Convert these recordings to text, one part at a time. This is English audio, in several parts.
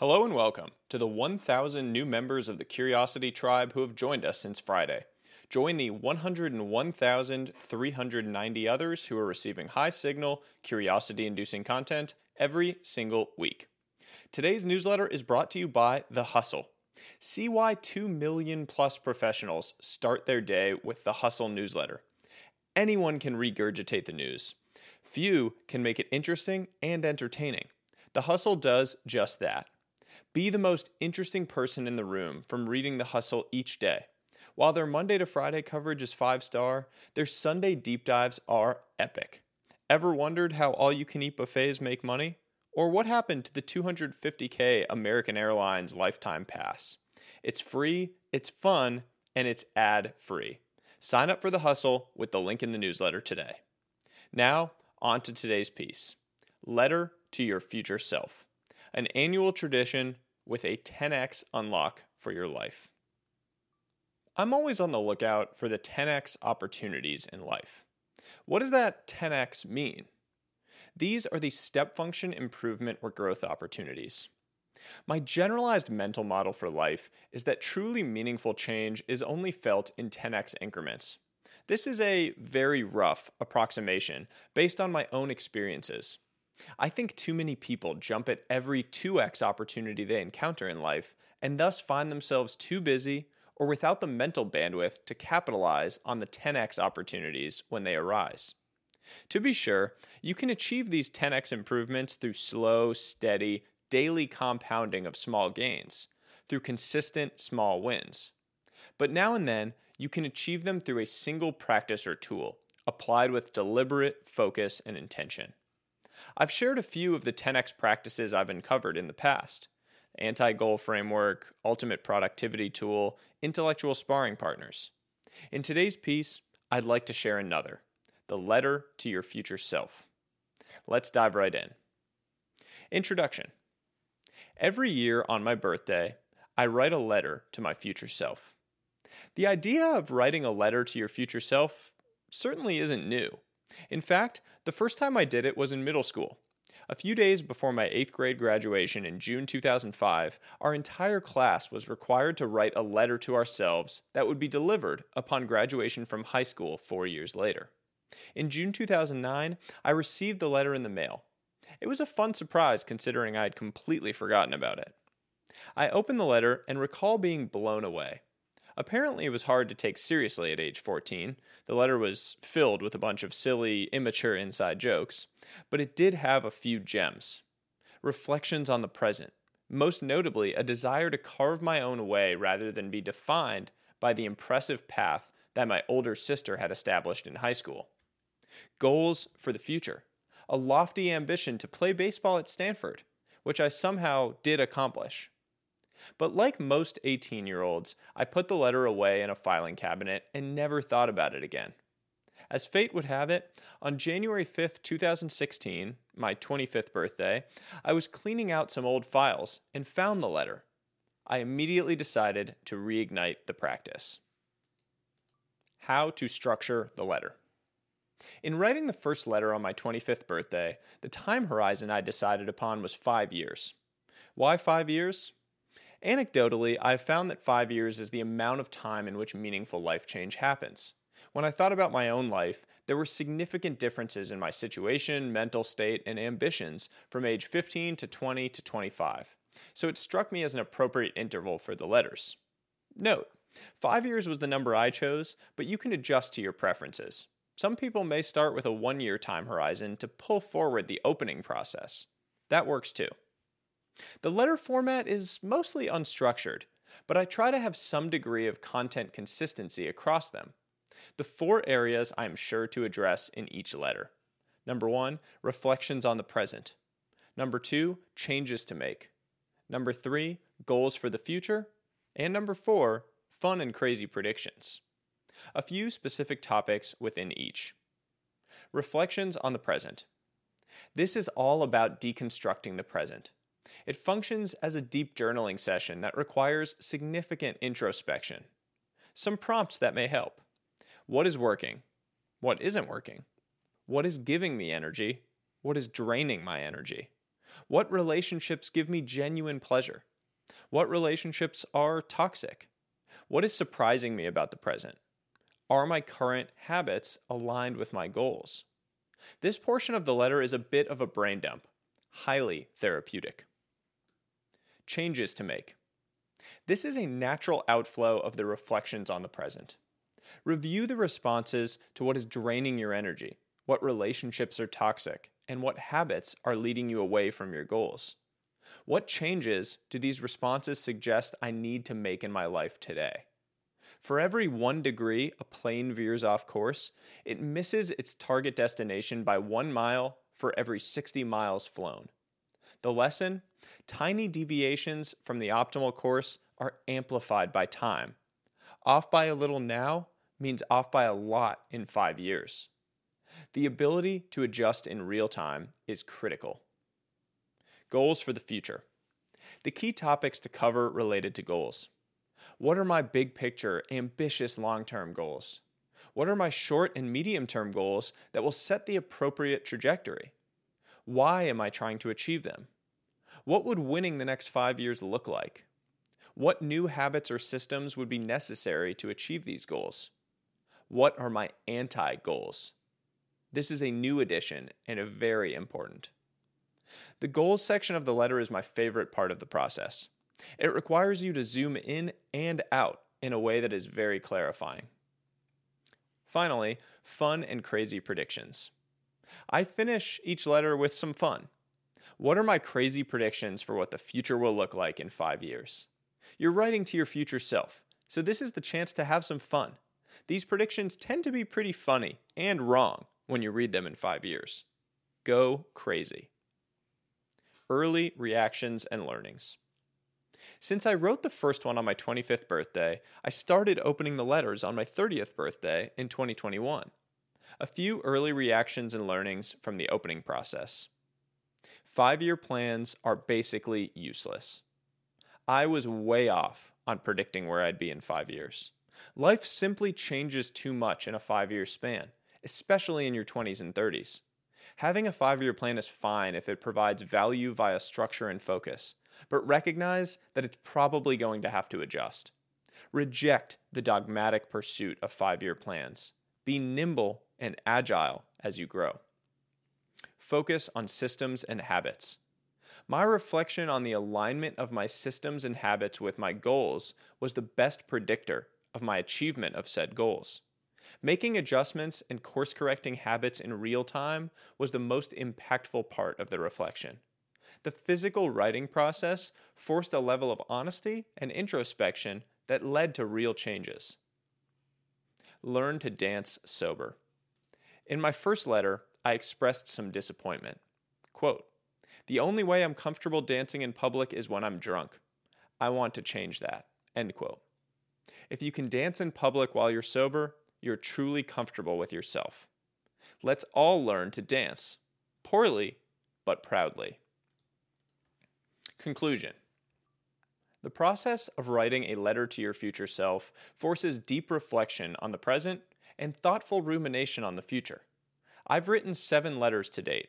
Hello and welcome to the 1,000 new members of the Curiosity Tribe who have joined us since Friday. Join the 101,390 others who are receiving high signal, curiosity inducing content every single week. Today's newsletter is brought to you by The Hustle. See why 2 million plus professionals start their day with The Hustle newsletter. Anyone can regurgitate the news, few can make it interesting and entertaining. The Hustle does just that. Be the most interesting person in the room from reading The Hustle each day. While their Monday to Friday coverage is five star, their Sunday deep dives are epic. Ever wondered how all you can eat buffets make money? Or what happened to the 250K American Airlines lifetime pass? It's free, it's fun, and it's ad free. Sign up for The Hustle with the link in the newsletter today. Now, on to today's piece Letter to Your Future Self an annual tradition with a 10x unlock for your life. I'm always on the lookout for the 10x opportunities in life. What does that 10x mean? These are the step function improvement or growth opportunities. My generalized mental model for life is that truly meaningful change is only felt in 10x increments. This is a very rough approximation based on my own experiences. I think too many people jump at every 2x opportunity they encounter in life and thus find themselves too busy or without the mental bandwidth to capitalize on the 10x opportunities when they arise. To be sure, you can achieve these 10x improvements through slow, steady, daily compounding of small gains, through consistent small wins. But now and then, you can achieve them through a single practice or tool, applied with deliberate focus and intention. I've shared a few of the 10x practices I've uncovered in the past anti goal framework, ultimate productivity tool, intellectual sparring partners. In today's piece, I'd like to share another the letter to your future self. Let's dive right in. Introduction Every year on my birthday, I write a letter to my future self. The idea of writing a letter to your future self certainly isn't new. In fact, the first time I did it was in middle school. A few days before my eighth grade graduation in June 2005, our entire class was required to write a letter to ourselves that would be delivered upon graduation from high school four years later. In June 2009, I received the letter in the mail. It was a fun surprise considering I had completely forgotten about it. I opened the letter and recall being blown away. Apparently, it was hard to take seriously at age 14. The letter was filled with a bunch of silly, immature inside jokes, but it did have a few gems. Reflections on the present, most notably, a desire to carve my own way rather than be defined by the impressive path that my older sister had established in high school. Goals for the future, a lofty ambition to play baseball at Stanford, which I somehow did accomplish. But like most 18 year olds, I put the letter away in a filing cabinet and never thought about it again. As fate would have it, on January 5th, 2016, my 25th birthday, I was cleaning out some old files and found the letter. I immediately decided to reignite the practice. How to structure the letter. In writing the first letter on my 25th birthday, the time horizon I decided upon was five years. Why five years? Anecdotally, I've found that five years is the amount of time in which meaningful life change happens. When I thought about my own life, there were significant differences in my situation, mental state, and ambitions from age 15 to 20 to 25. So it struck me as an appropriate interval for the letters. Note, five years was the number I chose, but you can adjust to your preferences. Some people may start with a one year time horizon to pull forward the opening process. That works too. The letter format is mostly unstructured, but I try to have some degree of content consistency across them. The four areas I am sure to address in each letter. Number one, reflections on the present. Number two, changes to make. Number three, goals for the future. And number four, fun and crazy predictions. A few specific topics within each. Reflections on the present. This is all about deconstructing the present. It functions as a deep journaling session that requires significant introspection. Some prompts that may help. What is working? What isn't working? What is giving me energy? What is draining my energy? What relationships give me genuine pleasure? What relationships are toxic? What is surprising me about the present? Are my current habits aligned with my goals? This portion of the letter is a bit of a brain dump, highly therapeutic. Changes to make. This is a natural outflow of the reflections on the present. Review the responses to what is draining your energy, what relationships are toxic, and what habits are leading you away from your goals. What changes do these responses suggest I need to make in my life today? For every one degree a plane veers off course, it misses its target destination by one mile for every 60 miles flown. The lesson tiny deviations from the optimal course are amplified by time. Off by a little now means off by a lot in five years. The ability to adjust in real time is critical. Goals for the future. The key topics to cover related to goals. What are my big picture, ambitious long term goals? What are my short and medium term goals that will set the appropriate trajectory? Why am I trying to achieve them? What would winning the next five years look like? What new habits or systems would be necessary to achieve these goals? What are my anti goals? This is a new addition and a very important. The goals section of the letter is my favorite part of the process. It requires you to zoom in and out in a way that is very clarifying. Finally, fun and crazy predictions. I finish each letter with some fun. What are my crazy predictions for what the future will look like in five years? You're writing to your future self, so this is the chance to have some fun. These predictions tend to be pretty funny and wrong when you read them in five years. Go crazy. Early reactions and learnings. Since I wrote the first one on my 25th birthday, I started opening the letters on my 30th birthday in 2021. A few early reactions and learnings from the opening process. Five year plans are basically useless. I was way off on predicting where I'd be in five years. Life simply changes too much in a five year span especially in your 20s and 30s. Having a five year plan is fine if it provides value via structure and focus, but recognize that it's probably going to have to adjust. Reject the dogmatic pursuit of five year plans. Be nimble and agile as you grow. Focus on systems and habits. My reflection on the alignment of my systems and habits with my goals was the best predictor of my achievement of said goals. Making adjustments and course correcting habits in real time was the most impactful part of the reflection. The physical writing process forced a level of honesty and introspection that led to real changes. Learn to dance sober. In my first letter, I expressed some disappointment. Quote, the only way I'm comfortable dancing in public is when I'm drunk. I want to change that. End quote. If you can dance in public while you're sober, you're truly comfortable with yourself. Let's all learn to dance, poorly, but proudly. Conclusion The process of writing a letter to your future self forces deep reflection on the present and thoughtful rumination on the future. I've written seven letters to date.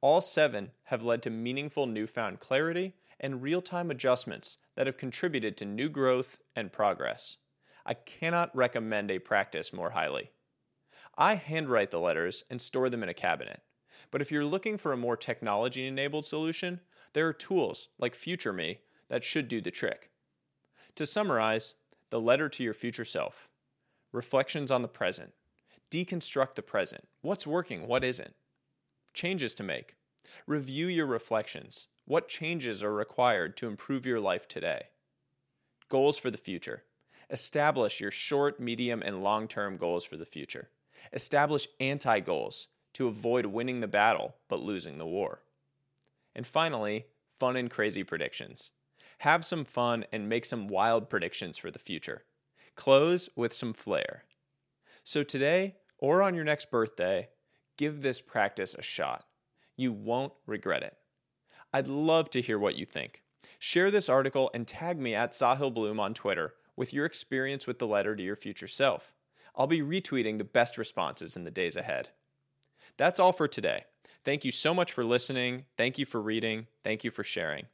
All seven have led to meaningful newfound clarity and real time adjustments that have contributed to new growth and progress. I cannot recommend a practice more highly. I handwrite the letters and store them in a cabinet. But if you're looking for a more technology enabled solution, there are tools like FutureMe that should do the trick. To summarize, the letter to your future self, reflections on the present, deconstruct the present, what's working, what isn't, changes to make, review your reflections, what changes are required to improve your life today, goals for the future. Establish your short, medium, and long term goals for the future. Establish anti goals to avoid winning the battle but losing the war. And finally, fun and crazy predictions. Have some fun and make some wild predictions for the future. Close with some flair. So, today or on your next birthday, give this practice a shot. You won't regret it. I'd love to hear what you think. Share this article and tag me at Sahil Bloom on Twitter with your experience with the letter to your future self. I'll be retweeting the best responses in the days ahead. That's all for today. Thank you so much for listening. Thank you for reading. Thank you for sharing.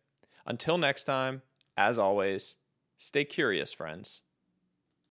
Until next time, as always, stay curious, friends.